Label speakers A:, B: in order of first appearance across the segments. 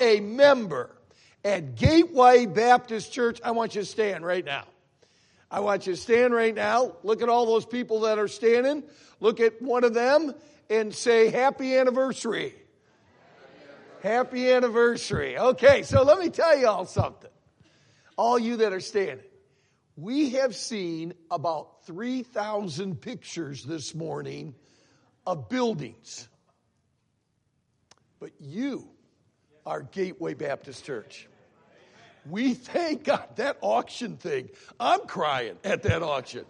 A: a member at Gateway Baptist Church, I want you to stand right now. I want you to stand right now. Look at all those people that are standing. Look at one of them and say, Happy anniversary. Happy anniversary. Okay, so let me tell you all something. All you that are standing. We have seen about 3,000 pictures this morning of buildings. But you are Gateway Baptist Church. We thank God. That auction thing, I'm crying at that auction.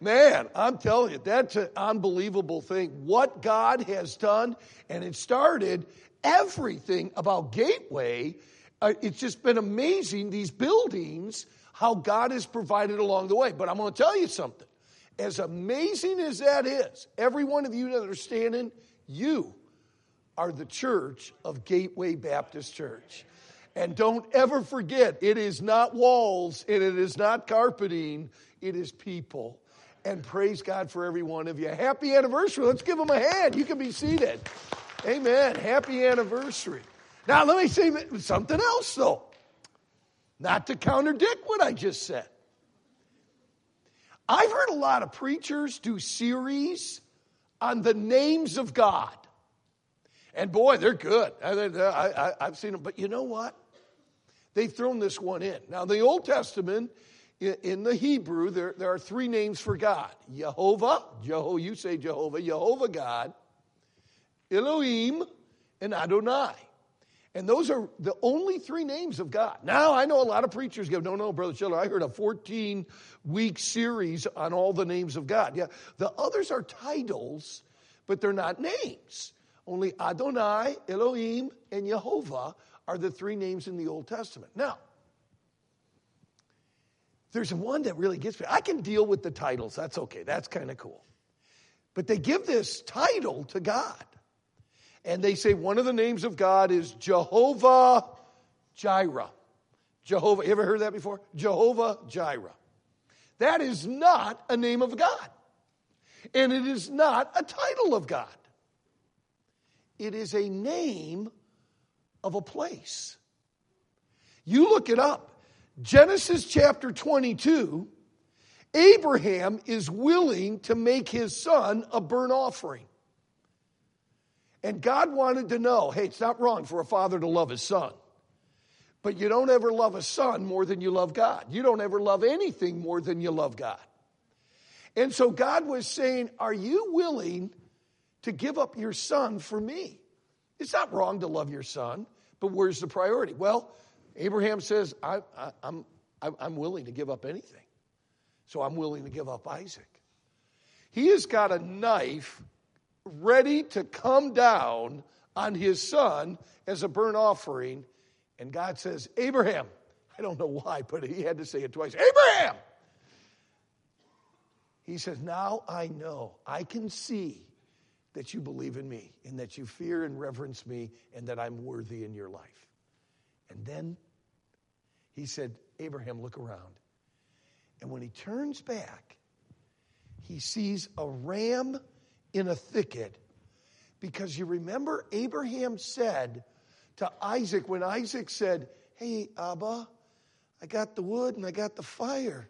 A: Man, I'm telling you, that's an unbelievable thing. What God has done, and it started everything about Gateway. Uh, it's just been amazing, these buildings, how God has provided along the way. But I'm going to tell you something. As amazing as that is, every one of you that are standing, you are the church of Gateway Baptist Church. And don't ever forget, it is not walls and it is not carpeting, it is people. And praise God for every one of you. Happy anniversary. Let's give them a hand. You can be seated. Amen. Happy anniversary. Now, let me say something else, though. Not to contradict what I just said. I've heard a lot of preachers do series on the names of God. And boy, they're good. I, have seen them. But you know what? They've thrown this one in. Now, the Old Testament, in the Hebrew, there, there are three names for God Jehovah, Jeho, you say Jehovah, Jehovah God, Elohim, and Adonai. And those are the only three names of God. Now, I know a lot of preachers go, no, no, Brother Schettler, I heard a 14 week series on all the names of God. Yeah, the others are titles, but they're not names. Only Adonai, Elohim, and Jehovah are the three names in the Old Testament. Now, there's one that really gets me. I can deal with the titles. That's okay. That's kind of cool. But they give this title to God. And they say one of the names of God is Jehovah Jireh. Jehovah, you ever heard that before? Jehovah Jireh. That is not a name of God. And it is not a title of God. It is a name of a place. You look it up. Genesis chapter 22, Abraham is willing to make his son a burnt offering. And God wanted to know hey, it's not wrong for a father to love his son. But you don't ever love a son more than you love God. You don't ever love anything more than you love God. And so God was saying, Are you willing to give up your son for me? It's not wrong to love your son, but where's the priority? Well, Abraham says, I, I, I'm, I'm willing to give up anything. So I'm willing to give up Isaac. He has got a knife ready to come down on his son as a burnt offering. And God says, Abraham, I don't know why, but he had to say it twice Abraham! He says, Now I know, I can see that you believe in me and that you fear and reverence me and that I'm worthy in your life. And then he said, Abraham, look around. And when he turns back, he sees a ram in a thicket because you remember Abraham said to Isaac, when Isaac said, Hey, Abba, I got the wood and I got the fire.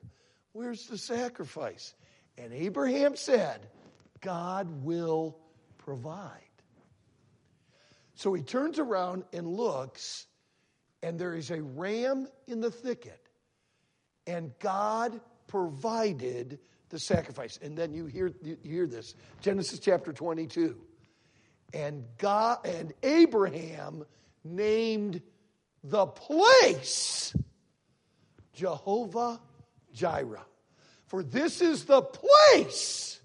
A: Where's the sacrifice? And Abraham said, God will provide. So he turns around and looks, and there is a ram in the thicket. And God provided the sacrifice. And then you hear, you hear this Genesis chapter 22. And God and Abraham named the place Jehovah Jireh. For this is the place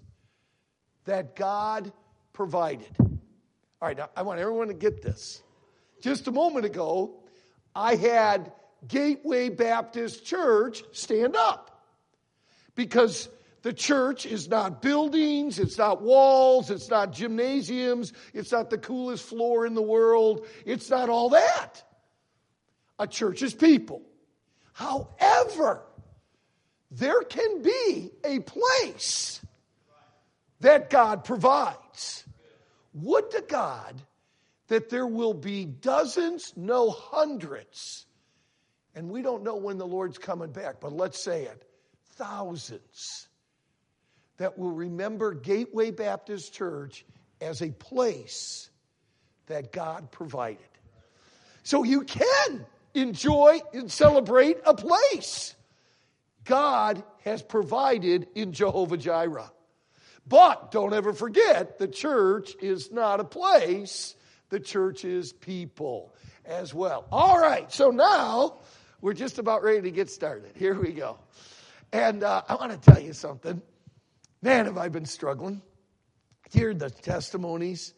A: that God provided. All right, now I want everyone to get this. Just a moment ago, I had Gateway Baptist Church stand up because the church is not buildings, it's not walls, it's not gymnasiums, it's not the coolest floor in the world, it's not all that. A church is people. However, there can be a place that God provides. Would to God that there will be dozens, no hundreds, and we don't know when the Lord's coming back, but let's say it thousands that will remember Gateway Baptist Church as a place that God provided. So you can enjoy and celebrate a place God has provided in Jehovah Jireh. But don't ever forget, the church is not a place, the church is people as well. All right, so now we're just about ready to get started. Here we go. And uh, I want to tell you something. Man, have I been struggling. Hear the testimonies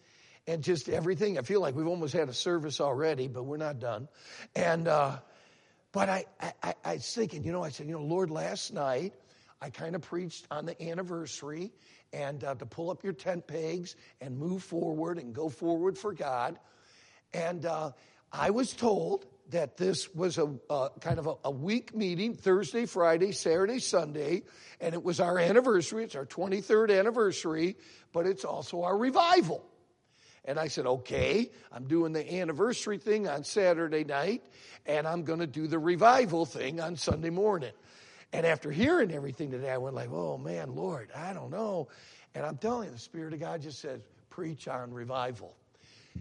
A: and just everything. I feel like we've almost had a service already, but we're not done. And, uh, but I, I, I was thinking, you know, I said, you know, Lord, last night I kind of preached on the anniversary and uh, to pull up your tent pegs and move forward and go forward for God. And uh, I was told that this was a uh, kind of a, a, week meeting Thursday, Friday, Saturday, Sunday, and it was our anniversary. It's our 23rd anniversary, but it's also our revival. And I said, okay, I'm doing the anniversary thing on Saturday night, and I'm going to do the revival thing on Sunday morning. And after hearing everything today, I went like, oh man, Lord, I don't know. And I'm telling you, the Spirit of God just says, preach on revival.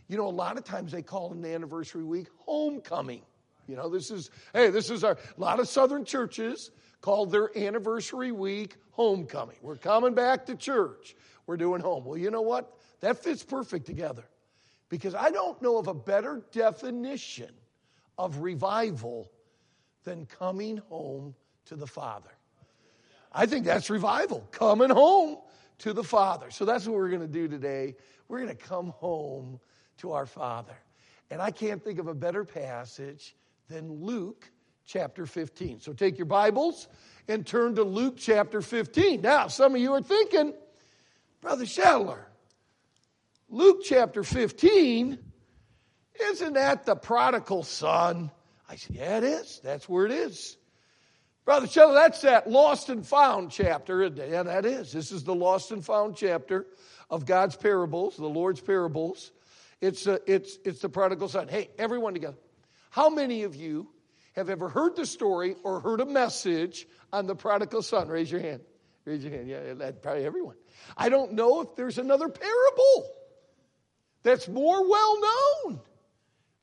A: You know, a lot of times they call an anniversary week homecoming. You know, this is, hey, this is our, a lot of Southern churches call their anniversary week homecoming. We're coming back to church. We're doing home. Well, you know what? That fits perfect together because I don't know of a better definition of revival than coming home to the Father. I think that's revival, coming home to the Father. So that's what we're going to do today. We're going to come home to our Father. And I can't think of a better passage than Luke chapter 15. So take your Bibles and turn to Luke chapter 15. Now, some of you are thinking, Brother Schettler, Luke chapter 15, isn't that the prodigal son? I said, Yeah, it is. That's where it is. Brother Schettler, that's that lost and found chapter. Yeah, that is. This is the lost and found chapter of God's parables, the Lord's parables. It's, a, it's, it's the prodigal son. Hey, everyone together. How many of you have ever heard the story or heard a message on the prodigal son? Raise your hand. Raise your hand. Yeah, that, probably everyone. I don't know if there's another parable that's more well known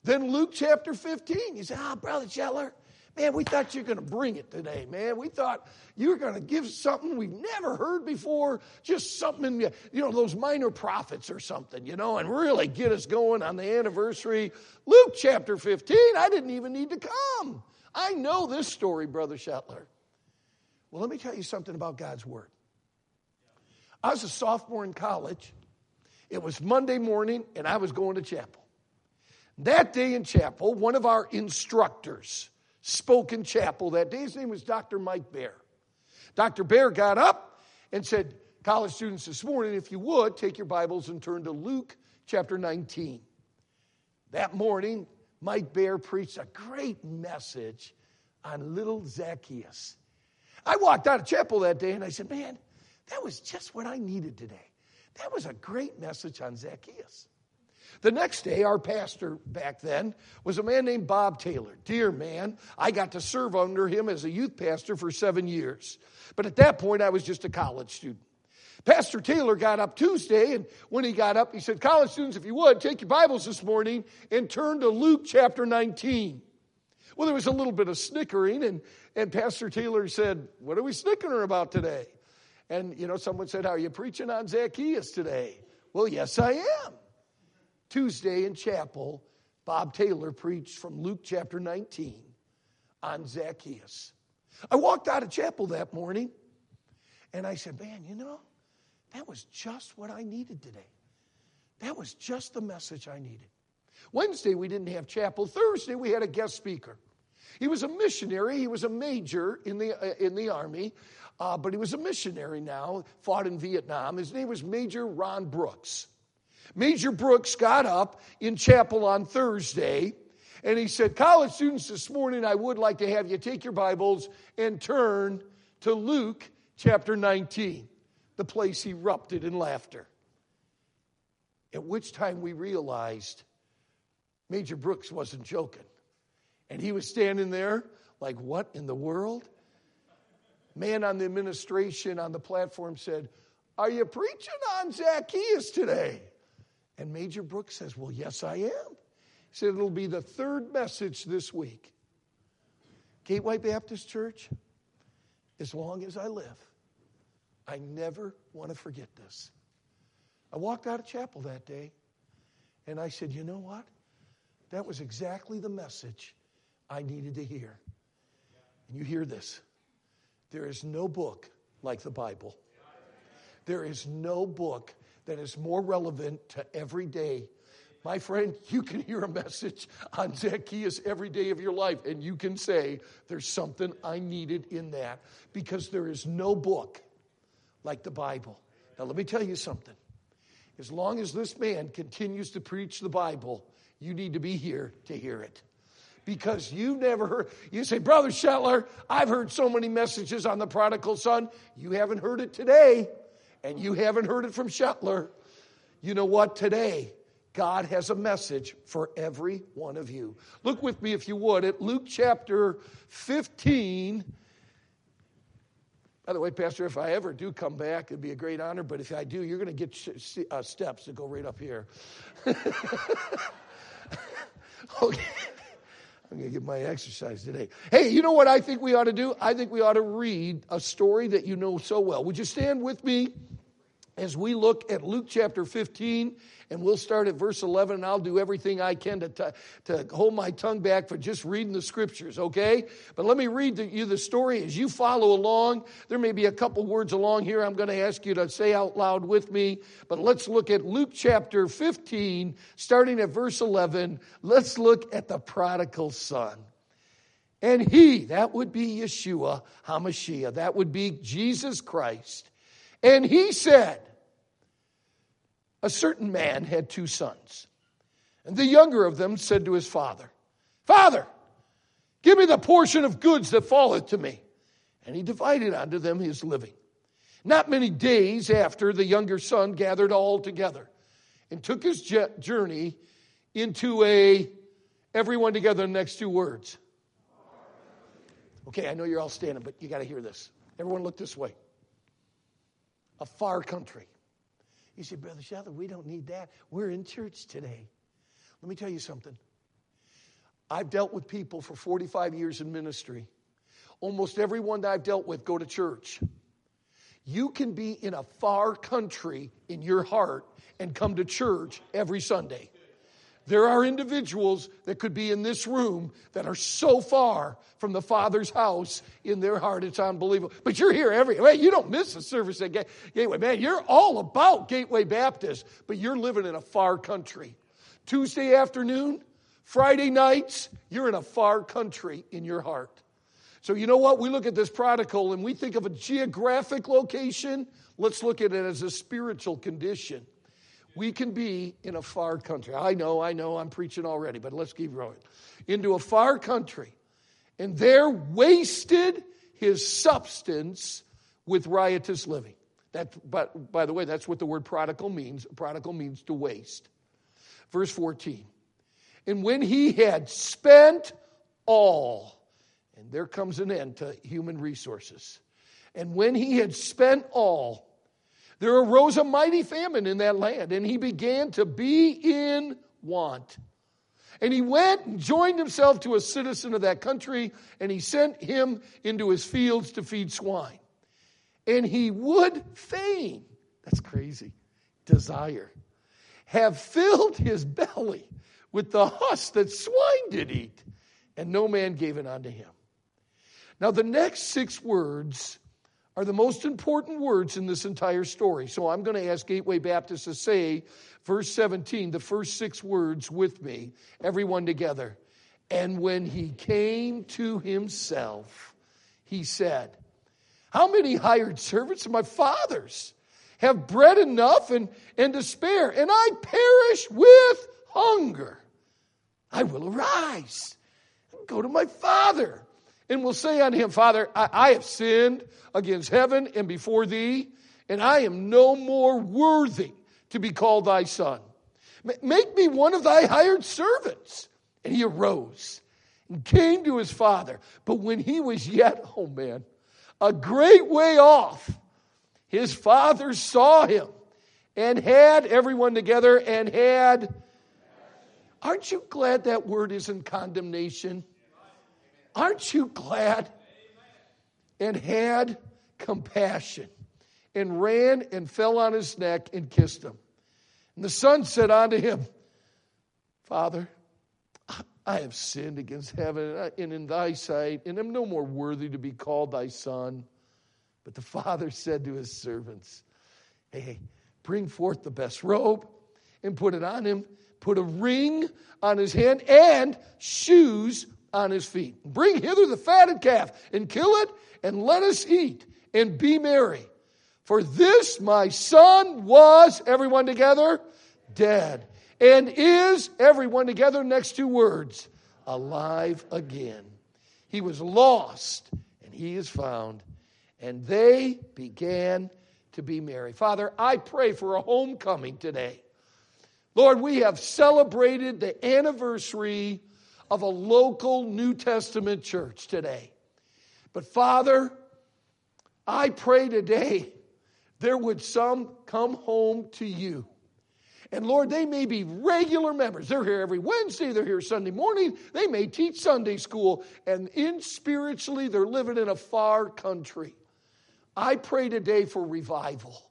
A: than Luke chapter 15. You say, ah, oh, Brother Schettler, Man, we thought you were going to bring it today, man. We thought you were going to give something we've never heard before, just something, you know, those minor prophets or something, you know, and really get us going on the anniversary. Luke chapter 15, I didn't even need to come. I know this story, Brother Schettler. Well, let me tell you something about God's Word. I was a sophomore in college. It was Monday morning, and I was going to chapel. That day in chapel, one of our instructors, spoke in chapel that day. His name was Dr. Mike Bear. Dr. Bear got up and said, College students, this morning, if you would, take your Bibles and turn to Luke chapter 19. That morning, Mike Bear preached a great message on little Zacchaeus. I walked out of chapel that day and I said, Man, that was just what I needed today. That was a great message on Zacchaeus. The next day, our pastor back then was a man named Bob Taylor. Dear man, I got to serve under him as a youth pastor for seven years. But at that point, I was just a college student. Pastor Taylor got up Tuesday, and when he got up, he said, College students, if you would, take your Bibles this morning and turn to Luke chapter 19. Well, there was a little bit of snickering, and, and Pastor Taylor said, What are we snickering about today? And, you know, someone said, Are you preaching on Zacchaeus today? Well, yes, I am. Tuesday in chapel, Bob Taylor preached from Luke chapter 19 on Zacchaeus. I walked out of chapel that morning and I said, Man, you know, that was just what I needed today. That was just the message I needed. Wednesday, we didn't have chapel. Thursday, we had a guest speaker. He was a missionary. He was a major in the, uh, in the army, uh, but he was a missionary now, fought in Vietnam. His name was Major Ron Brooks. Major Brooks got up in chapel on Thursday and he said, College students, this morning I would like to have you take your Bibles and turn to Luke chapter 19. The place erupted in laughter. At which time we realized Major Brooks wasn't joking. And he was standing there like, what in the world? Man on the administration on the platform said, Are you preaching on Zacchaeus today? And Major Brooks says, Well, yes, I am. He said, It'll be the third message this week. Gateway Baptist Church, as long as I live, I never want to forget this. I walked out of chapel that day and I said, You know what? That was exactly the message I needed to hear. And you hear this there is no book like the Bible. There is no book that is more relevant to every day. My friend, you can hear a message on Zacchaeus every day of your life, and you can say, There's something I needed in that because there is no book like the Bible. Now, let me tell you something. As long as this man continues to preach the Bible, you need to be here to hear it because you never heard. You say, Brother Schettler, I've heard so many messages on the prodigal son. You haven't heard it today, and you haven't heard it from Schettler. You know what? Today, God has a message for every one of you. Look with me, if you would, at Luke chapter 15. By the way, Pastor, if I ever do come back, it'd be a great honor. But if I do, you're going to get uh, steps that go right up here. okay. I'm going to get my exercise today. Hey, you know what I think we ought to do? I think we ought to read a story that you know so well. Would you stand with me as we look at Luke chapter 15? And we'll start at verse 11, and I'll do everything I can to, t- to hold my tongue back for just reading the scriptures, okay? But let me read the, you the story as you follow along. There may be a couple words along here I'm going to ask you to say out loud with me. But let's look at Luke chapter 15, starting at verse 11. Let's look at the prodigal son. And he, that would be Yeshua HaMashiach, that would be Jesus Christ. And he said, a certain man had two sons. And the younger of them said to his father, Father, give me the portion of goods that falleth to me. And he divided unto them his living. Not many days after, the younger son gathered all together and took his journey into a, everyone together, the next two words. Okay, I know you're all standing, but you got to hear this. Everyone look this way. A far country. You say, Brother Schettler, we don't need that. We're in church today. Let me tell you something. I've dealt with people for 45 years in ministry. Almost everyone that I've dealt with go to church. You can be in a far country in your heart and come to church every Sunday. There are individuals that could be in this room that are so far from the Father's house in their heart, it's unbelievable. But you're here every, way. you don't miss a service at Gateway. Man, you're all about Gateway Baptist, but you're living in a far country. Tuesday afternoon, Friday nights, you're in a far country in your heart. So, you know what? We look at this prodigal and we think of a geographic location. Let's look at it as a spiritual condition. We can be in a far country. I know, I know, I'm preaching already, but let's keep going. Into a far country, and there wasted his substance with riotous living. That, but by the way, that's what the word prodigal means. Prodigal means to waste. Verse 14. And when he had spent all, and there comes an end to human resources. And when he had spent all, there arose a mighty famine in that land, and he began to be in want. And he went and joined himself to a citizen of that country, and he sent him into his fields to feed swine. And he would fain, that's crazy, desire, have filled his belly with the husk that swine did eat, and no man gave it unto him. Now, the next six words are the most important words in this entire story. So I'm going to ask Gateway Baptist to say, verse 17, the first six words with me, everyone together. And when he came to himself, he said, How many hired servants of my father's have bread enough and, and to spare, and I perish with hunger? I will arise and go to my father and will say unto him, Father, I, I have sinned against heaven and before thee, and I am no more worthy to be called thy son. Make me one of thy hired servants. And he arose and came to his father. But when he was yet, oh man, a great way off, his father saw him and had everyone together and had. Aren't you glad that word isn't condemnation? Aren't you glad? And had compassion and ran and fell on his neck and kissed him. And the son said unto him, Father, I have sinned against heaven and in thy sight, and am no more worthy to be called thy son. But the father said to his servants, Hey, bring forth the best robe and put it on him, put a ring on his hand and shoes on his feet. Bring hither the fatted calf and kill it, and let us eat and be merry. For this my son was, everyone together, dead, and is, everyone together, next two words, alive again. He was lost, and he is found. And they began to be merry. Father, I pray for a homecoming today. Lord, we have celebrated the anniversary of a local New Testament church today. But Father, I pray today there would some come home to you. And Lord, they may be regular members. They're here every Wednesday, they're here Sunday morning, they may teach Sunday school, and in spiritually, they're living in a far country. I pray today for revival.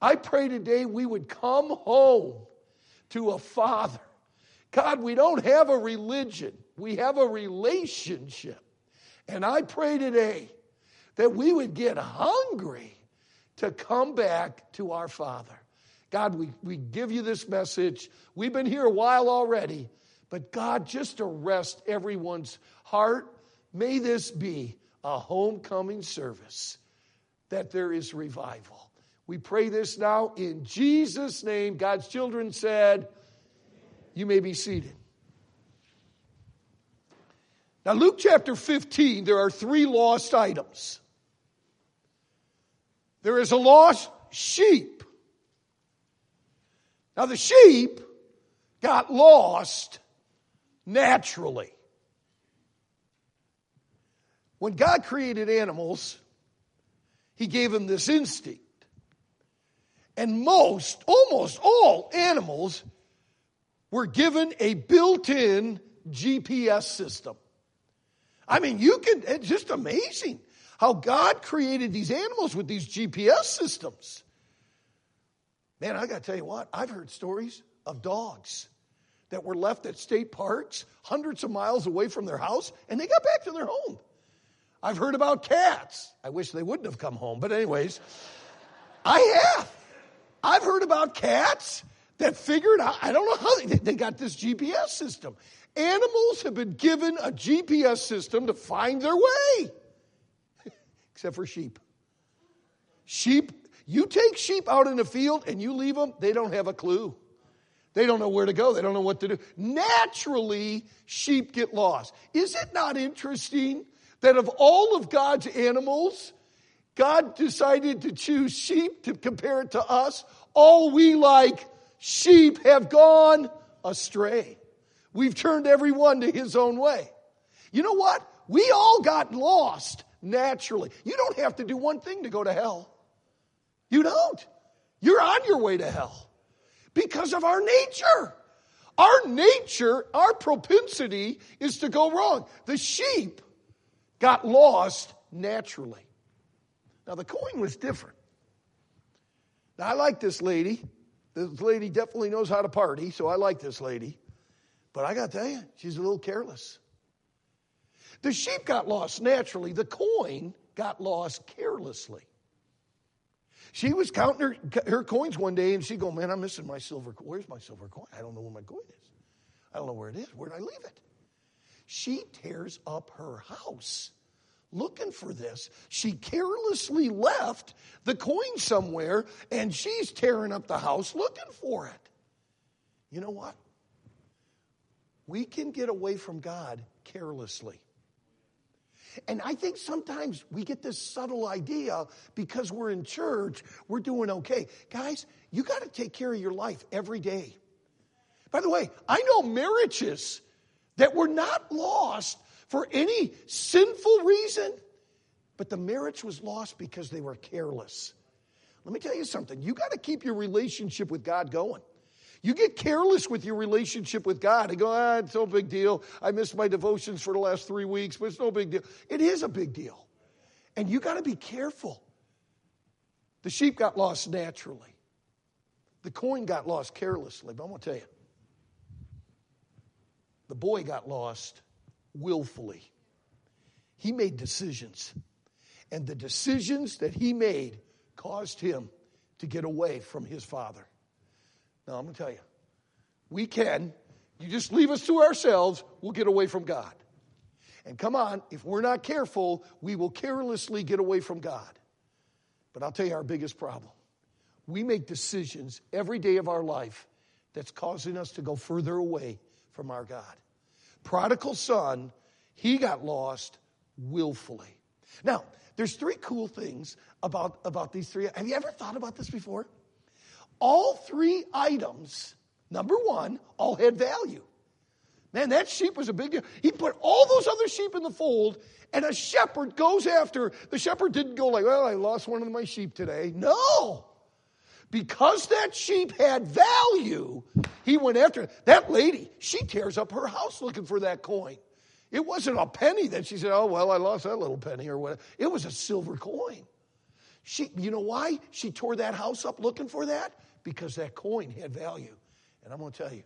A: I pray today we would come home to a father. God, we don't have a religion, we have a relationship. And I pray today that we would get hungry to come back to our Father. God, we, we give you this message. We've been here a while already, but God, just arrest everyone's heart. May this be a homecoming service, that there is revival. We pray this now in Jesus' name. God's children said, You may be seated. Now, Luke chapter 15, there are three lost items. There is a lost sheep. Now, the sheep got lost naturally. When God created animals, He gave them this instinct. And most, almost all animals were given a built in GPS system. I mean, you can, it's just amazing how God created these animals with these GPS systems. Man, I got to tell you what, I've heard stories of dogs that were left at state parks hundreds of miles away from their house and they got back to their home. I've heard about cats. I wish they wouldn't have come home, but, anyways, I have. I've heard about cats that figured out, I don't know how they, they got this GPS system. Animals have been given a GPS system to find their way except for sheep. Sheep, you take sheep out in the field and you leave them, they don't have a clue. They don't know where to go. They don't know what to do. Naturally, sheep get lost. Is it not interesting that of all of God's animals, God decided to choose sheep to compare it to us? All we like sheep have gone astray. We've turned everyone to his own way. You know what? We all got lost naturally. You don't have to do one thing to go to hell. You don't. You're on your way to hell because of our nature. Our nature, our propensity is to go wrong. The sheep got lost naturally. Now, the coin was different. Now, I like this lady. This lady definitely knows how to party, so I like this lady. But I got to tell you, she's a little careless. The sheep got lost naturally, the coin got lost carelessly. She was counting her, her coins one day and she go, Man, I'm missing my silver coin. Where's my silver coin? I don't know where my coin is. I don't know where it is. Where did I leave it? She tears up her house looking for this. She carelessly left the coin somewhere and she's tearing up the house looking for it. You know what? We can get away from God carelessly. And I think sometimes we get this subtle idea because we're in church, we're doing okay. Guys, you got to take care of your life every day. By the way, I know marriages that were not lost for any sinful reason, but the marriage was lost because they were careless. Let me tell you something. You got to keep your relationship with God going. You get careless with your relationship with God and go, ah, it's no big deal. I missed my devotions for the last three weeks, but it's no big deal. It is a big deal. And you got to be careful. The sheep got lost naturally, the coin got lost carelessly. But I'm going to tell you, the boy got lost willfully. He made decisions. And the decisions that he made caused him to get away from his father. Now, I'm going to tell you, we can. You just leave us to ourselves, we'll get away from God. And come on, if we're not careful, we will carelessly get away from God. But I'll tell you our biggest problem. We make decisions every day of our life that's causing us to go further away from our God. Prodigal son, he got lost willfully. Now, there's three cool things about, about these three. Have you ever thought about this before? All three items, number one, all had value. Man, that sheep was a big deal. He put all those other sheep in the fold, and a shepherd goes after. The shepherd didn't go like, well, I lost one of my sheep today. No. Because that sheep had value, he went after it. That lady, she tears up her house looking for that coin. It wasn't a penny that she said, oh, well, I lost that little penny or whatever. It was a silver coin. She, you know why she tore that house up looking for that? because that coin had value. And I'm going to tell you,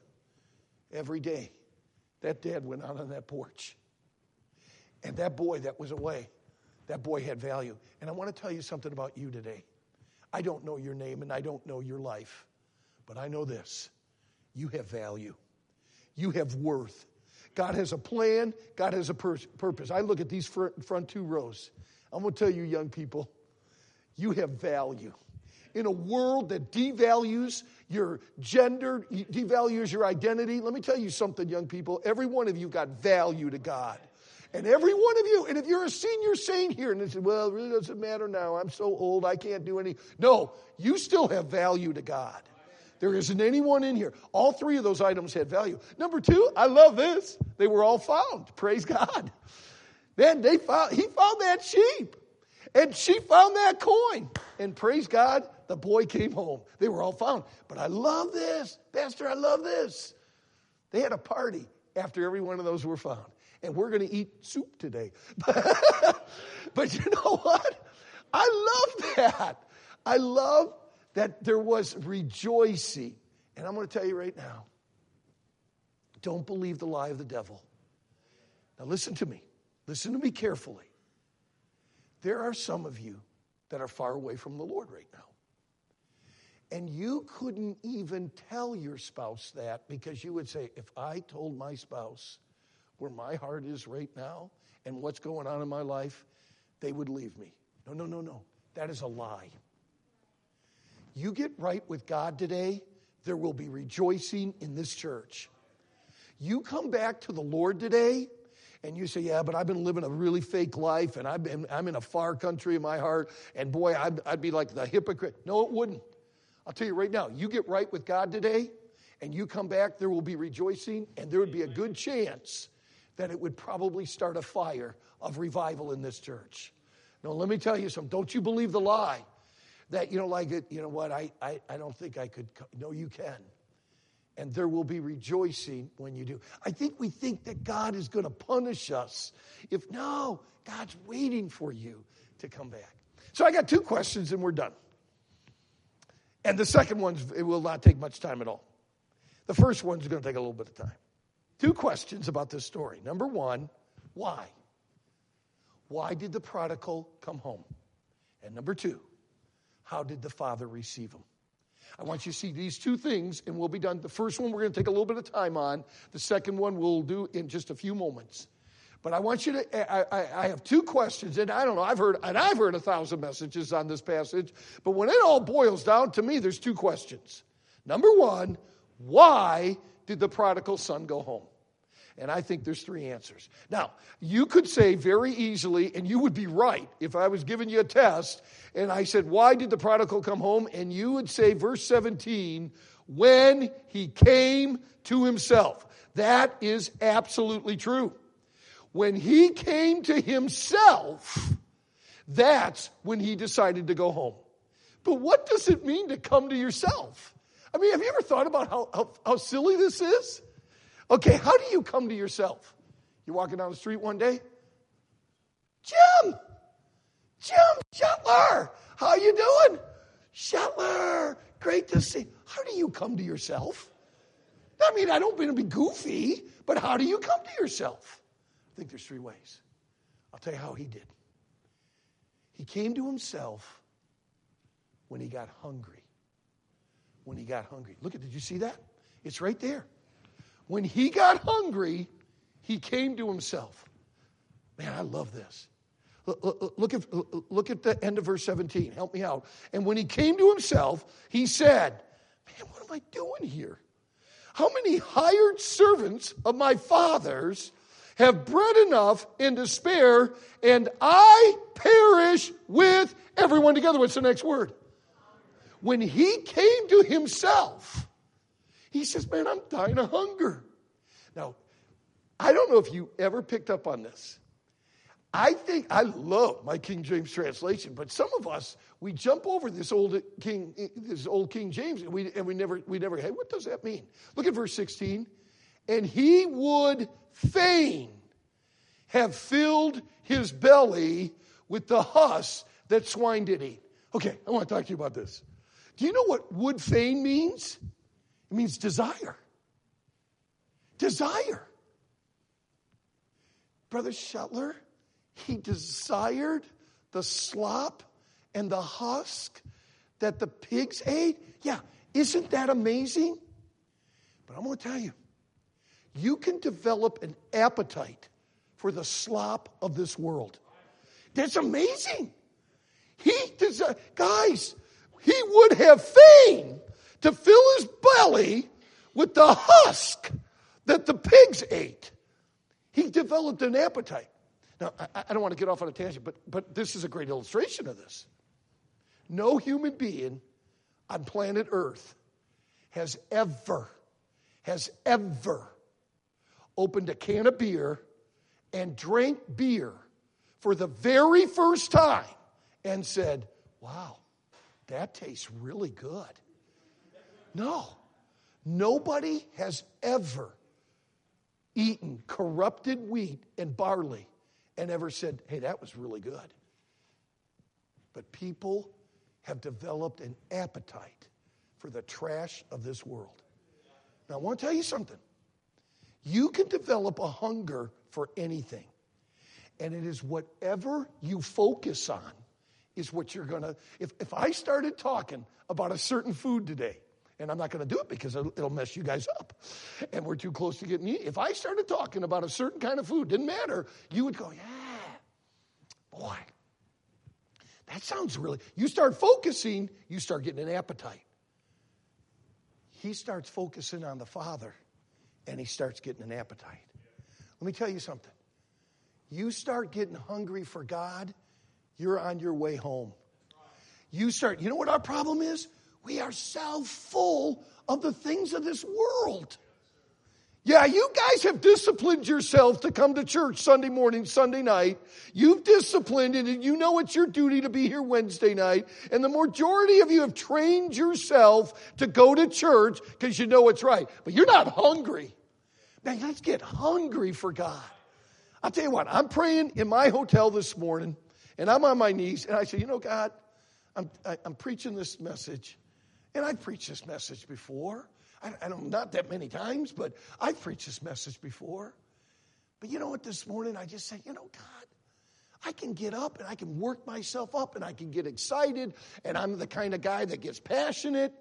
A: every day that dad went out on that porch. And that boy that was away, that boy had value. And I want to tell you something about you today. I don't know your name and I don't know your life, but I know this you have value, you have worth. God has a plan, God has a pur- purpose. I look at these front, front two rows. I'm going to tell you, young people, you have value in a world that devalues your gender, devalues your identity. Let me tell you something, young people. Every one of you got value to God. And every one of you, and if you're a senior saint here and they say, well, it really doesn't matter now, I'm so old, I can't do any. No, you still have value to God. There isn't anyone in here. All three of those items had value. Number two, I love this. They were all found. Praise God. Man, they found, he found that sheep. And she found that coin. And praise God, the boy came home. They were all found. But I love this. Pastor, I love this. They had a party after every one of those were found. And we're going to eat soup today. but you know what? I love that. I love that there was rejoicing. And I'm going to tell you right now don't believe the lie of the devil. Now, listen to me. Listen to me carefully. There are some of you that are far away from the Lord right now. And you couldn't even tell your spouse that because you would say, if I told my spouse where my heart is right now and what's going on in my life, they would leave me. No, no, no, no. That is a lie. You get right with God today, there will be rejoicing in this church. You come back to the Lord today, and you say, Yeah, but I've been living a really fake life, and I've been, I'm in a far country in my heart, and boy, I'd, I'd be like the hypocrite. No, it wouldn't. I'll tell you right now, you get right with God today and you come back, there will be rejoicing, and there would be a good chance that it would probably start a fire of revival in this church. Now, let me tell you something. Don't you believe the lie that, you know, like, you know what, I, I, I don't think I could. No, you can. And there will be rejoicing when you do. I think we think that God is going to punish us. If no, God's waiting for you to come back. So I got two questions and we're done. And the second one, it will not take much time at all. The first one's going to take a little bit of time. Two questions about this story. Number one, why? Why did the prodigal come home? And number two, how did the father receive him? I want you to see these two things, and we'll be done. The first one we're going to take a little bit of time on. The second one we'll do in just a few moments. But I want you to, I, I, I, have two questions, and I don't know, I've heard, and I've heard a thousand messages on this passage, but when it all boils down to me, there's two questions. Number one, why did the prodigal son go home? And I think there's three answers. Now, you could say very easily, and you would be right if I was giving you a test and I said, Why did the prodigal come home? And you would say, verse 17, when he came to himself. That is absolutely true. When he came to himself, that's when he decided to go home. But what does it mean to come to yourself? I mean, have you ever thought about how, how, how silly this is? Okay, how do you come to yourself? You're walking down the street one day. Jim! Jim Schettler! How you doing? Schettler! Great to see. How do you come to yourself? I mean, I don't mean to be goofy, but how do you come to yourself? I think there's three ways. I'll tell you how he did. He came to himself when he got hungry. When he got hungry. Look at, did you see that? It's right there. When he got hungry, he came to himself. Man, I love this. Look at, look at the end of verse 17. Help me out. And when he came to himself, he said, Man, what am I doing here? How many hired servants of my father's have bread enough and to spare, and I perish with everyone together? What's the next word? When he came to himself, he says, Man, I'm dying of hunger. Now, I don't know if you ever picked up on this. I think I love my King James translation, but some of us we jump over this old King this old King James and we and we never we never hey what does that mean? Look at verse 16. And he would fain have filled his belly with the husk that swine did eat. Okay, I want to talk to you about this. Do you know what would fain means? It means desire. Desire. Brother Schettler, he desired the slop and the husk that the pigs ate. Yeah, isn't that amazing? But I'm going to tell you, you can develop an appetite for the slop of this world. That's amazing. He desi- guys, he would have fain to fill his belly with the husk that the pigs ate. He developed an appetite. Now, I, I don't want to get off on a tangent, but, but this is a great illustration of this. No human being on planet Earth has ever, has ever opened a can of beer and drank beer for the very first time and said, Wow, that tastes really good. No, nobody has ever eaten corrupted wheat and barley and ever said, hey, that was really good. But people have developed an appetite for the trash of this world. Now, I want to tell you something. You can develop a hunger for anything, and it is whatever you focus on is what you're going to. If, if I started talking about a certain food today, and I'm not going to do it because it'll mess you guys up. And we're too close to getting If I started talking about a certain kind of food, didn't matter, you would go, yeah, boy, that sounds really. You start focusing, you start getting an appetite. He starts focusing on the Father, and he starts getting an appetite. Let me tell you something. You start getting hungry for God, you're on your way home. You start, you know what our problem is? We are so full of the things of this world. Yeah, you guys have disciplined yourself to come to church Sunday morning, Sunday night. You've disciplined it and you know it's your duty to be here Wednesday night. And the majority of you have trained yourself to go to church because you know it's right. But you're not hungry. Man, let's get hungry for God. I'll tell you what, I'm praying in my hotel this morning and I'm on my knees and I say, you know, God, I'm, I, am i am preaching this message and I've preached this message before. I, I don't, not that many times, but I've preached this message before. But you know what, this morning I just said, you know, God, I can get up and I can work myself up and I can get excited and I'm the kind of guy that gets passionate.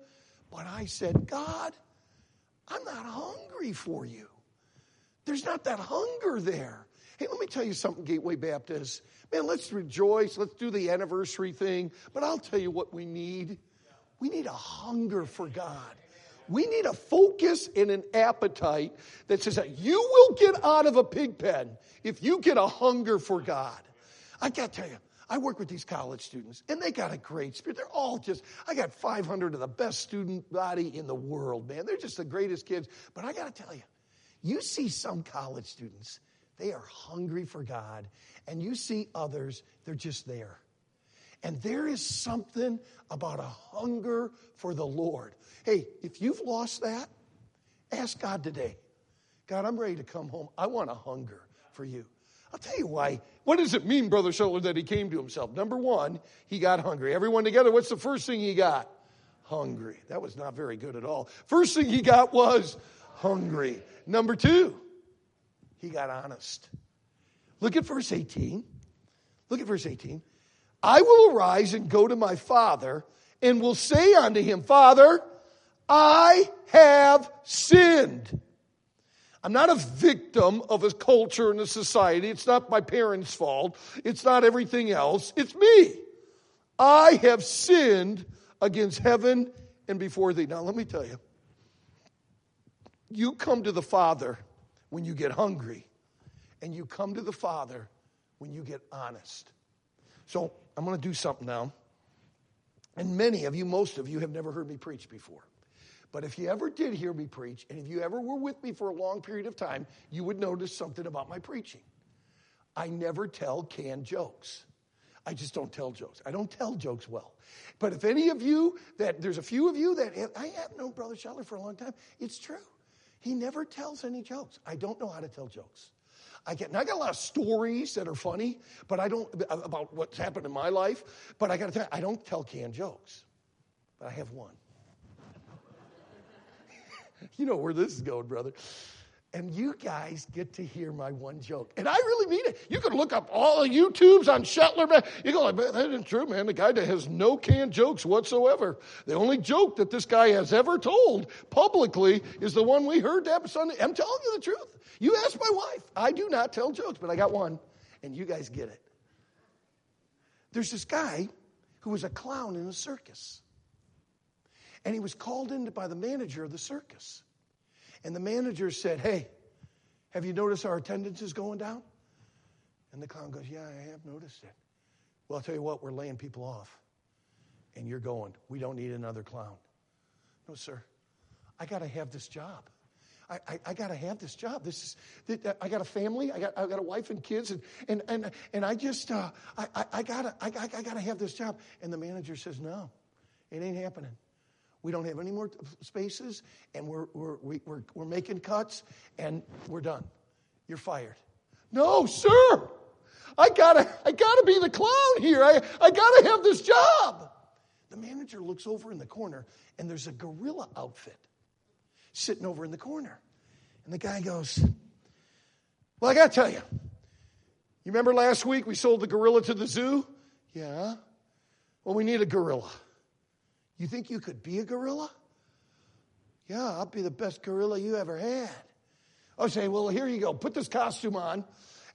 A: But I said, God, I'm not hungry for you. There's not that hunger there. Hey, let me tell you something, Gateway Baptist. Man, let's rejoice. Let's do the anniversary thing. But I'll tell you what we need. We need a hunger for God. We need a focus and an appetite that says that you will get out of a pig pen if you get a hunger for God. I got to tell you, I work with these college students, and they got a great spirit. They're all just, I got 500 of the best student body in the world, man. They're just the greatest kids. But I got to tell you, you see some college students, they are hungry for God, and you see others, they're just there. And there is something about a hunger for the Lord. Hey, if you've lost that, ask God today God, I'm ready to come home. I want a hunger for you. I'll tell you why. What does it mean, Brother Schettler, that he came to himself? Number one, he got hungry. Everyone together, what's the first thing he got? Hungry. That was not very good at all. First thing he got was hungry. Number two, he got honest. Look at verse 18. Look at verse 18. I will arise and go to my father and will say unto him, Father, I have sinned. I'm not a victim of a culture and a society. It's not my parents' fault. It's not everything else. It's me. I have sinned against heaven and before thee. Now, let me tell you, you come to the Father when you get hungry, and you come to the Father when you get honest. So, I'm going to do something now. And many of you, most of you, have never heard me preach before. But if you ever did hear me preach, and if you ever were with me for a long period of time, you would notice something about my preaching. I never tell canned jokes. I just don't tell jokes. I don't tell jokes well. But if any of you, that there's a few of you that I have known Brother Schettler for a long time, it's true. He never tells any jokes. I don't know how to tell jokes. I get, and I got a lot of stories that are funny, but I don't, about what's happened in my life, but I got to tell you, I don't tell canned jokes. But I have one. you know where this is going, brother. And you guys get to hear my one joke. And I really mean it. You can look up all the YouTubes on Schettler. Man. You go, like, that isn't true, man. The guy that has no canned jokes whatsoever. The only joke that this guy has ever told publicly is the one we heard that Sunday. I'm telling you the truth. You ask my wife. I do not tell jokes, but I got one, and you guys get it. There's this guy who was a clown in a circus. And he was called in by the manager of the circus. And the manager said, Hey, have you noticed our attendance is going down? And the clown goes, Yeah, I have noticed it. Well, I'll tell you what, we're laying people off. And you're going, We don't need another clown. No, sir. I got to have this job. I, I, I got to have this job. This is, I got a family. I got, I got a wife and kids, and, and, and, and I just, uh, I, I, I got to I, I gotta have this job. And the manager says, no, it ain't happening. We don't have any more spaces, and we're, we're, we, are we we're making cuts, and we're done. You're fired. No, sir. I gotta, I gotta be the clown here. I, I gotta have this job. The manager looks over in the corner, and there's a gorilla outfit sitting over in the corner. And the guy goes, Well, I got to tell you, you remember last week we sold the gorilla to the zoo? Yeah. Well, we need a gorilla. You think you could be a gorilla? Yeah, I'll be the best gorilla you ever had. I say, well, here you go. Put this costume on.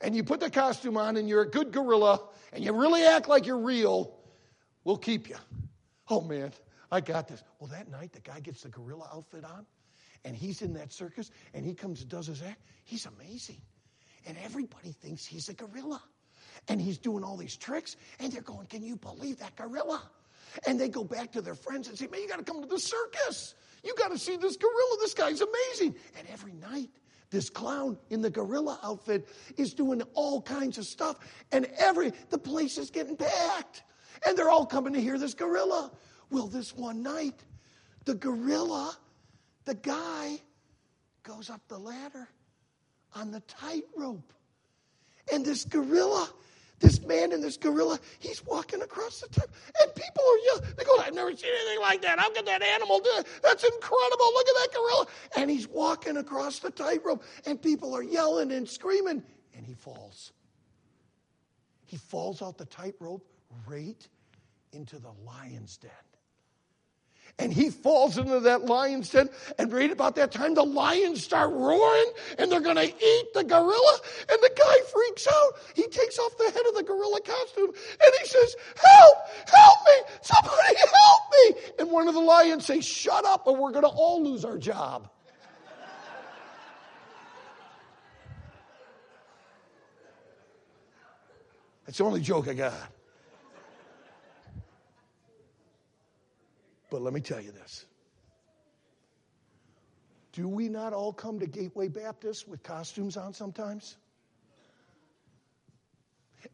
A: And you put the costume on, and you're a good gorilla, and you really act like you're real. We'll keep you. Oh, man, I got this. Well, that night, the guy gets the gorilla outfit on and he's in that circus and he comes and does his act, he's amazing. And everybody thinks he's a gorilla. And he's doing all these tricks, and they're going, Can you believe that gorilla? And they go back to their friends and say, Man, you got to come to the circus. You got to see this gorilla. This guy's amazing. And every night, this clown in the gorilla outfit is doing all kinds of stuff. And every, the place is getting packed. And they're all coming to hear this gorilla. Well, this one night, the gorilla the guy goes up the ladder on the tightrope. And this gorilla, this man and this gorilla, he's walking across the top. And people are yelling. They go, I've never seen anything like that. How can that animal do? That's incredible. Look at that gorilla. And he's walking across the tightrope. And people are yelling and screaming. And he falls. He falls out the tightrope right into the lion's den. And he falls into that lion's den. And right about that time, the lions start roaring and they're going to eat the gorilla. And the guy freaks out. He takes off the head of the gorilla costume and he says, Help! Help me! Somebody help me! And one of the lions says, Shut up or we're going to all lose our job. That's the only joke I got. But let me tell you this. Do we not all come to Gateway Baptist with costumes on sometimes?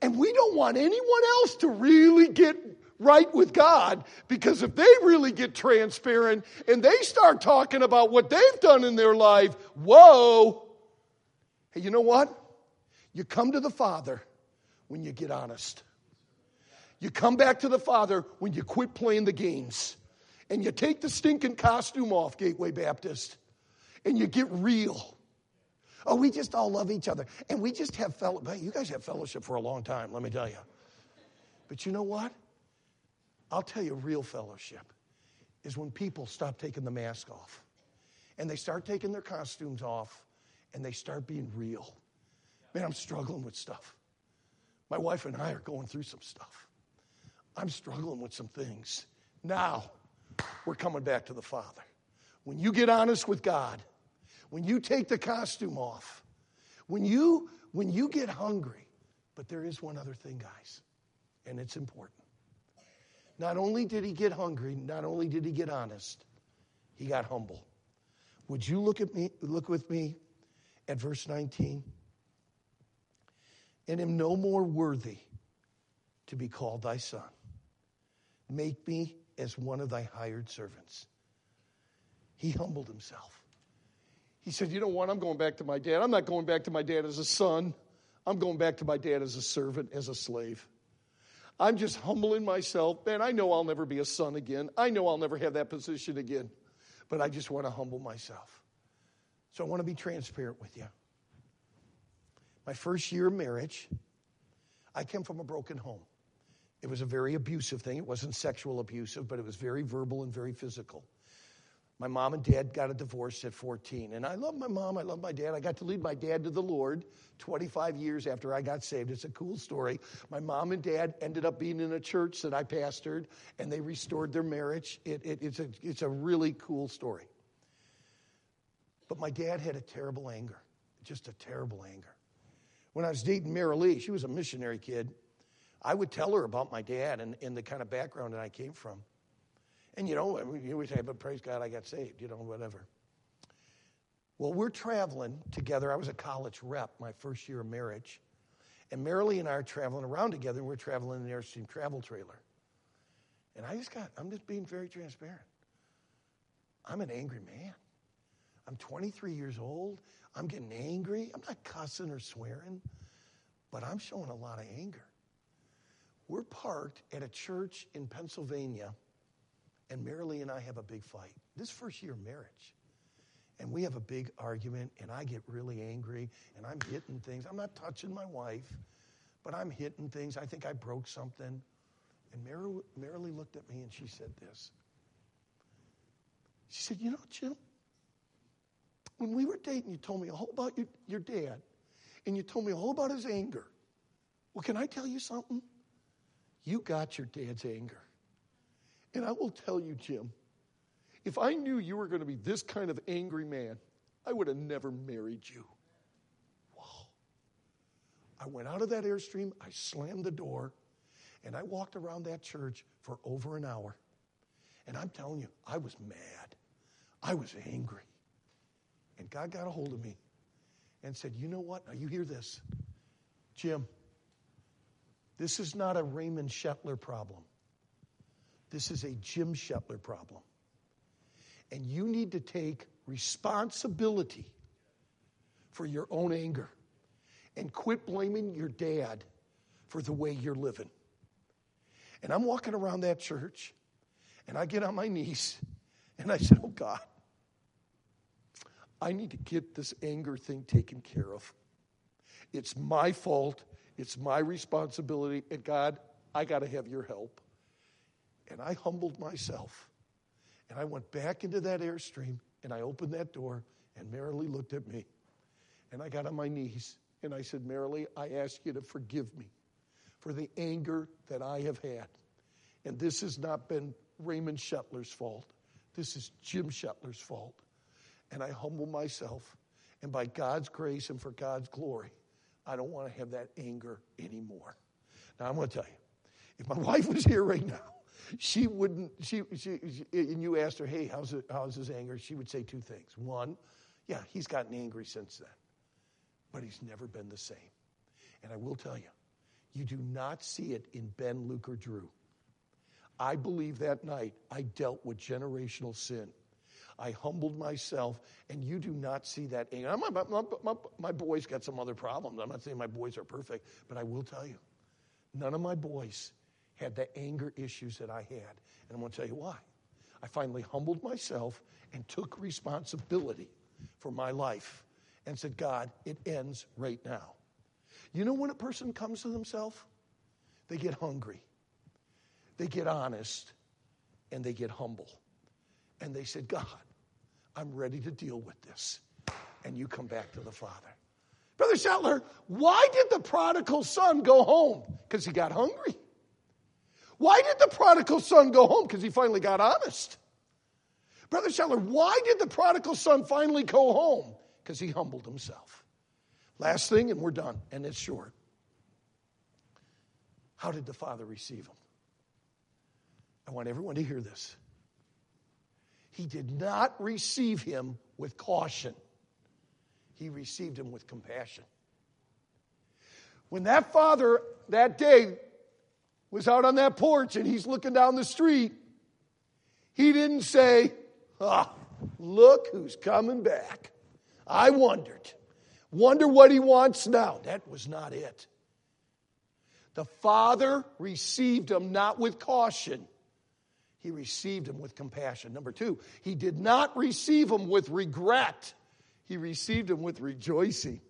A: And we don't want anyone else to really get right with God because if they really get transparent and they start talking about what they've done in their life, whoa. Hey, you know what? You come to the Father when you get honest. You come back to the Father when you quit playing the games and you take the stinking costume off, Gateway Baptist, and you get real. Oh, we just all love each other. And we just have fellowship. You guys have fellowship for a long time, let me tell you. But you know what? I'll tell you, real fellowship is when people stop taking the mask off and they start taking their costumes off and they start being real. Man, I'm struggling with stuff. My wife and I are going through some stuff. I'm struggling with some things. Now, we're coming back to the Father. When you get honest with God, when you take the costume off, when you when you get hungry, but there is one other thing, guys, and it's important. Not only did he get hungry, not only did he get honest, he got humble. Would you look at me look with me at verse 19? And am no more worthy to be called thy son. Make me as one of thy hired servants. He humbled himself. He said, You know what? I'm going back to my dad. I'm not going back to my dad as a son. I'm going back to my dad as a servant, as a slave. I'm just humbling myself. Man, I know I'll never be a son again. I know I'll never have that position again. But I just want to humble myself. So I want to be transparent with you. My first year of marriage, I came from a broken home. It was a very abusive thing. It wasn't sexual abusive, but it was very verbal and very physical. My mom and dad got a divorce at 14. And I love my mom. I love my dad. I got to lead my dad to the Lord 25 years after I got saved. It's a cool story. My mom and dad ended up being in a church that I pastored, and they restored their marriage. It, it, it's, a, it's a really cool story. But my dad had a terrible anger, just a terrible anger. When I was dating Marilee, she was a missionary kid. I would tell her about my dad and, and the kind of background that I came from. And you know, you would say, but praise God, I got saved, you know, whatever. Well, we're traveling together. I was a college rep my first year of marriage. And Marilee and I are traveling around together, and we're traveling in the Airstream travel trailer. And I just got, I'm just being very transparent. I'm an angry man. I'm 23 years old. I'm getting angry. I'm not cussing or swearing, but I'm showing a lot of anger. We're parked at a church in Pennsylvania, and Marilee and I have a big fight. This first year of marriage. And we have a big argument, and I get really angry, and I'm hitting things. I'm not touching my wife, but I'm hitting things. I think I broke something. And Mary, Marilee looked at me and she said this. She said, You know, Jim, when we were dating, you told me all about your, your dad, and you told me all about his anger. Well, can I tell you something? You got your dad's anger. And I will tell you, Jim, if I knew you were going to be this kind of angry man, I would have never married you. Wow. I went out of that Airstream, I slammed the door, and I walked around that church for over an hour. And I'm telling you, I was mad. I was angry. And God got a hold of me and said, You know what? Now you hear this. Jim, this is not a Raymond Schettler problem. This is a Jim Schettler problem. And you need to take responsibility for your own anger and quit blaming your dad for the way you're living. And I'm walking around that church and I get on my knees and I said, Oh God, I need to get this anger thing taken care of. It's my fault. It's my responsibility. And God, I got to have your help. And I humbled myself. And I went back into that Airstream and I opened that door and Marilee looked at me. And I got on my knees and I said, Marilee, I ask you to forgive me for the anger that I have had. And this has not been Raymond Schettler's fault. This is Jim Schettler's fault. And I humble myself. And by God's grace and for God's glory, I don't want to have that anger anymore. Now, I'm going to tell you, if my wife was here right now, she wouldn't, she, she, she, and you asked her, hey, how's, it, how's his anger? She would say two things. One, yeah, he's gotten angry since then, but he's never been the same. And I will tell you, you do not see it in Ben, Luke, or Drew. I believe that night I dealt with generational sin. I humbled myself, and you do not see that anger. My, my, my, my, boys got some other problems. I'm not saying my boys are perfect, but I will tell you, none of my boys had the anger issues that I had. And I'm going to tell you why. I finally humbled myself and took responsibility for my life and said, God, it ends right now. You know when a person comes to themselves? They get hungry, they get honest, and they get humble. And they said, God, I'm ready to deal with this. And you come back to the Father. Brother Schettler, why did the prodigal son go home? Because he got hungry. Why did the prodigal son go home? Because he finally got honest. Brother Schettler, why did the prodigal son finally go home? Because he humbled himself. Last thing, and we're done, and it's short. How did the father receive him? I want everyone to hear this. He did not receive him with caution, he received him with compassion. When that father that day was out on that porch and he's looking down the street, he didn't say, Ah, look who's coming back. I wondered. Wonder what he wants now. That was not it. The father received him not with caution, he received him with compassion. Number two, he did not receive him with regret, he received him with rejoicing.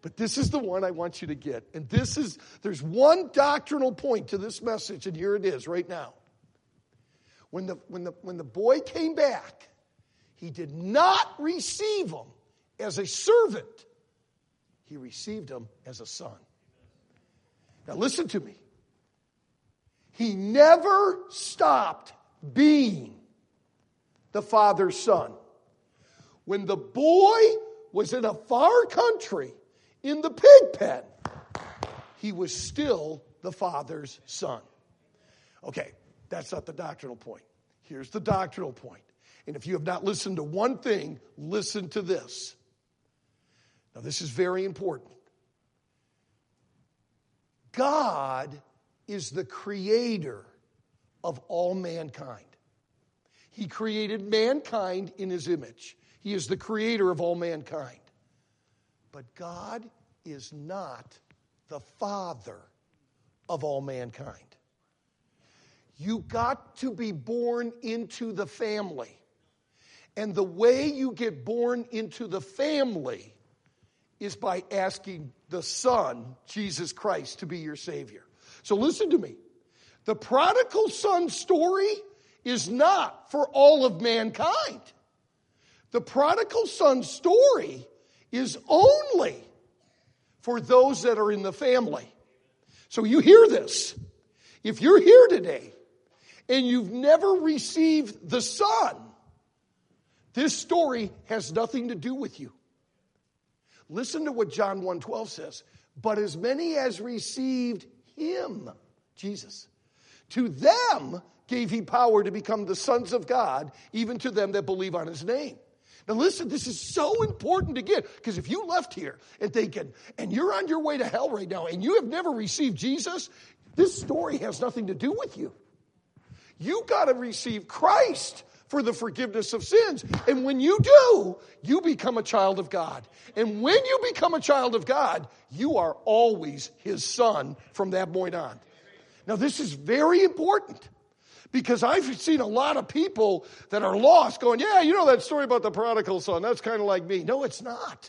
A: But this is the one I want you to get. And this is, there's one doctrinal point to this message, and here it is right now. When the, when the, when the boy came back, he did not receive him as a servant, he received him as a son. Now, listen to me. He never stopped being the father's son. When the boy was in a far country, in the pig pen, he was still the father's son. Okay, that's not the doctrinal point. Here's the doctrinal point. And if you have not listened to one thing, listen to this. Now, this is very important. God is the creator of all mankind. He created mankind in his image. He is the creator of all mankind. But God is not the father of all mankind. You got to be born into the family. And the way you get born into the family is by asking the Son, Jesus Christ, to be your Savior. So listen to me. The prodigal son story is not for all of mankind. The prodigal son story is only for those that are in the family. So you hear this. If you're here today and you've never received the Son, this story has nothing to do with you. Listen to what John 1:12 says. But as many as received him, Jesus, to them gave he power to become the sons of God, even to them that believe on his name. Now, listen, this is so important to get because if you left here and thinking, and you're on your way to hell right now, and you have never received Jesus, this story has nothing to do with you. You got to receive Christ for the forgiveness of sins. And when you do, you become a child of God. And when you become a child of God, you are always his son from that point on. Now, this is very important. Because I've seen a lot of people that are lost going, yeah, you know that story about the prodigal son. That's kind of like me. No, it's not.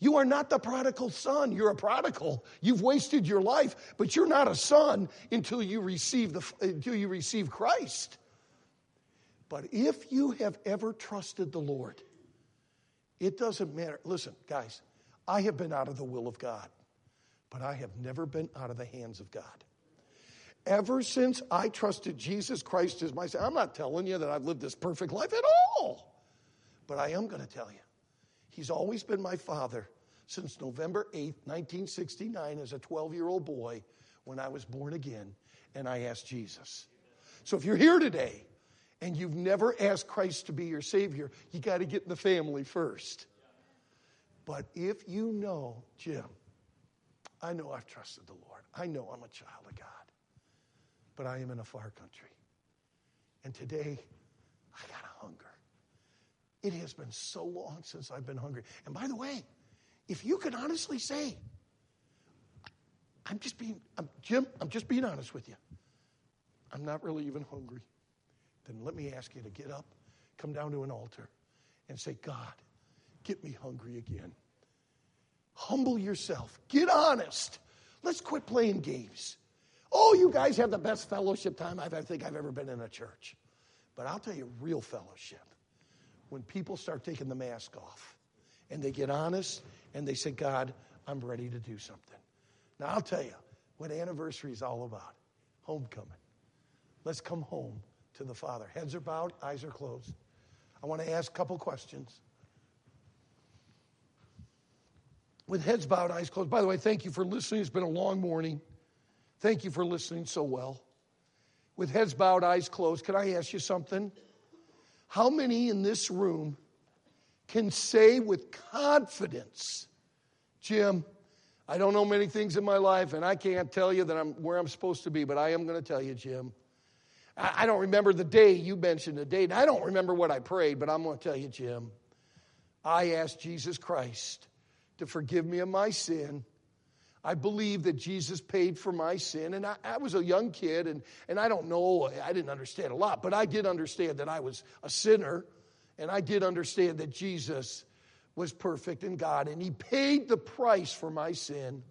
A: You are not the prodigal son. You're a prodigal. You've wasted your life, but you're not a son until you receive the until you receive Christ. But if you have ever trusted the Lord, it doesn't matter. Listen, guys, I have been out of the will of God, but I have never been out of the hands of God. Ever since I trusted Jesus Christ as my Savior, I'm not telling you that I've lived this perfect life at all, but I am going to tell you, He's always been my Father since November 8th, 1969, as a 12 year old boy when I was born again and I asked Jesus. So if you're here today and you've never asked Christ to be your Savior, you got to get in the family first. But if you know, Jim, I know I've trusted the Lord, I know I'm a child of God, but I am in a far country. And today, I got a hunger. It has been so long since I've been hungry. And by the way, if you can honestly say, I'm just being, I'm, Jim, I'm just being honest with you. I'm not really even hungry. Then let me ask you to get up, come down to an altar, and say, God, get me hungry again. Humble yourself. Get honest. Let's quit playing games. Oh, you guys have the best fellowship time I think I've ever been in a church. But I'll tell you, real fellowship, when people start taking the mask off and they get honest and they say, God, I'm ready to do something. Now, I'll tell you what anniversary is all about homecoming. Let's come home to the Father. Heads are bowed, eyes are closed. I want to ask a couple questions. With heads bowed, eyes closed. By the way, thank you for listening. It's been a long morning. Thank you for listening so well. With heads bowed, eyes closed, can I ask you something? How many in this room can say with confidence, Jim, I don't know many things in my life, and I can't tell you that I'm where I'm supposed to be, but I am going to tell you, Jim. I, don't remember the day you mentioned the date. I don't remember what I prayed, but I'm going to tell you, Jim. I asked Jesus Christ to forgive me of my sin. I believe that Jesus paid for my sin. And I, I, was a young kid, and, and I don't know, I didn't understand a lot, but I did understand that I was a sinner and I did understand that Jesus was perfect in God, and He paid the price for my sin.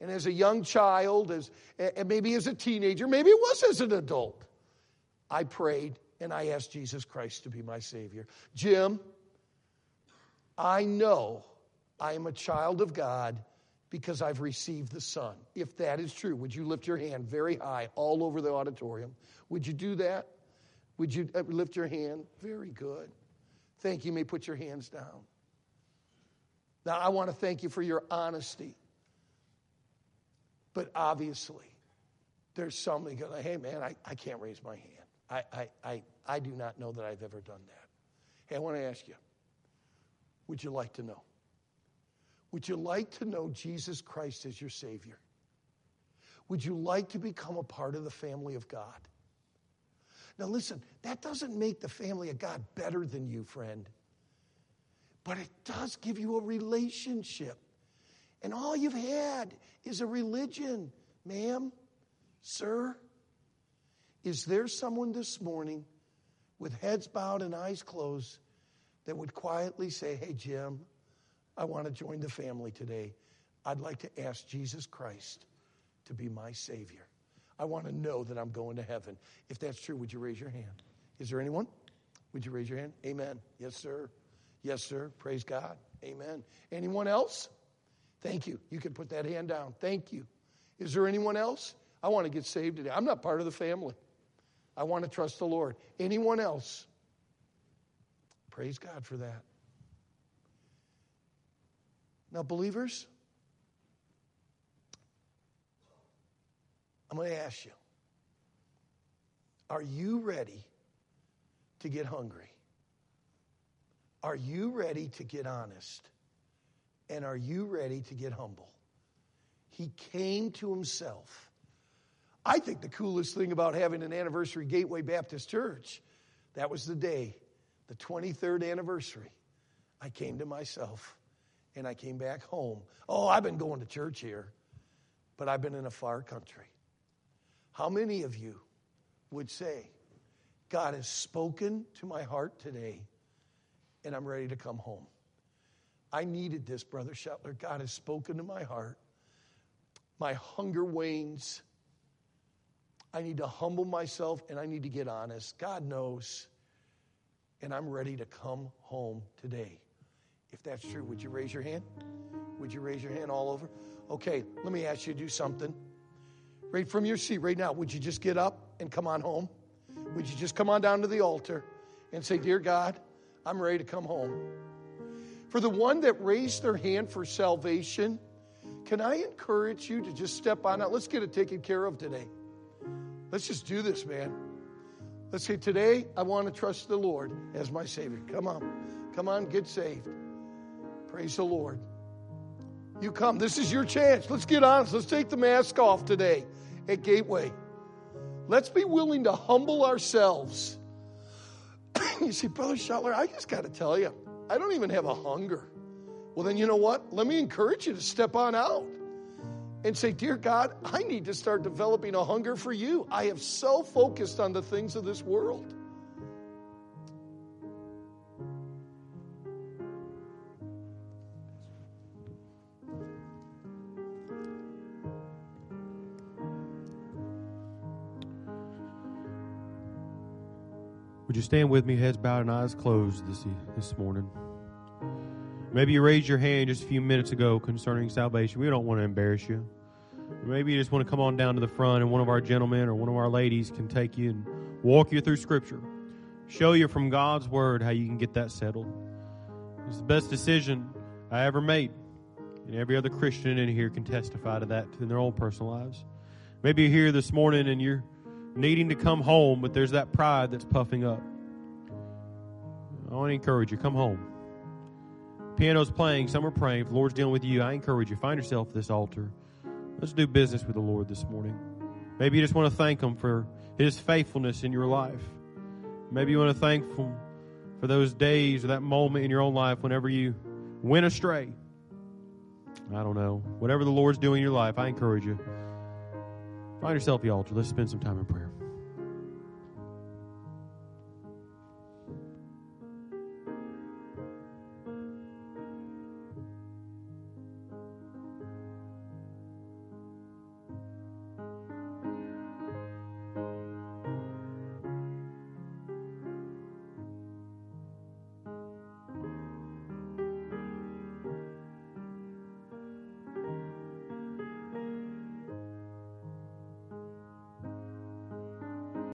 A: And as a young child, as and maybe as a teenager, maybe it was as an adult, I prayed and I asked Jesus Christ to be my Savior. Jim, I know I am a child of God because I've received the Son. If that is true, would you lift your hand very high all over the auditorium? Would you do that? Would you uh, lift your hand? Very good. Thank you. you may put your hands down. Now, I want to thank you for your honesty. But obviously, there's somebody going, hey, man, I, I can't raise my hand. I, I, I, I do not know that I've ever done that. Hey, I want to ask you would you like to know? Would you like to know Jesus Christ as your Savior? Would you like to become a part of the family of God? Now, listen, that doesn't make the family of God better than you, friend, but it does give you a relationship. And all you've had is a religion, ma'am, sir. Is there someone this morning with heads bowed and eyes closed that would quietly say, Hey, Jim, I want to join the family today. I'd like to ask Jesus Christ to be my Savior. I want to know that I'm going to heaven. If that's true, would you raise your hand? Is there anyone? Would you raise your hand? Amen. Yes, sir. Yes, sir. Praise God. Amen. Anyone else? Thank you. You can put that hand down. Thank you. Is there anyone else? I want to get saved today. I'm not part of the family. I want to trust the Lord. Anyone else? Praise God for that. Now, believers, I'm going to ask you are you ready to get hungry? Are you ready to get honest? And are you ready to get humble? He came to himself. I think the coolest thing about having an anniversary Gateway Baptist Church, that was the day, the 23rd anniversary. I came to myself and I came back home. Oh, I've been going to church here, but I've been in a far country. How many of you would say, God has spoken to my heart today, and I'm ready to come home? I needed this, Brother Schettler. God has spoken to my heart. My hunger wanes. I need to humble myself and I need to get honest. God knows and I'm ready to come home today. If that's true, would you raise your hand? Would you raise your hand all over? Okay, let me ask you to do something. Right from your seat right now, would you just get up and come on home? Would you just come on down to the altar and say, Dear God, I'm ready to come home? For the one that raised their hand for salvation, can I encourage you to just step on out? Let's get it taken care of today. Let's just do this, man. Let's say, Today, I want to trust the Lord as my Savior. Come on. Come on, get saved. Praise the Lord. You come. This is your chance. Let's get honest. Let's take the mask off today at Gateway. Let's be willing to humble ourselves. you see, Brother Schettler, I just got to tell you, I don't even have a hunger. Well, then you know what? Let me encourage you to step on out and say, Dear God, I need to start developing a hunger for you. I have so focused on the things of this world.
B: Would you stand with me, heads bowed and eyes closed this, this morning? Maybe you raised your hand just a few minutes ago concerning salvation. We don't want to embarrass you. Maybe you just want to come on down to the front and one of our gentlemen or one of our ladies can take you and walk you through Scripture. Show you from God's Word how you can get that settled. It's the best decision I ever made. And every other Christian in here can testify to that in their own personal lives. Maybe you're here this morning and you're needing to come home, but there's that pride that's puffing up. I want to encourage you come home. Piano's playing, some are praying. If the Lord's dealing with you, I encourage you find yourself at this altar. Let's do business with the Lord this morning. Maybe you just want to thank Him for His faithfulness in your life. Maybe you want to thank Him for those days or that moment in your own life whenever you went astray. I don't know. Whatever the Lord's doing in your life, I encourage you. Find yourself the altar. Let's spend some time in prayer.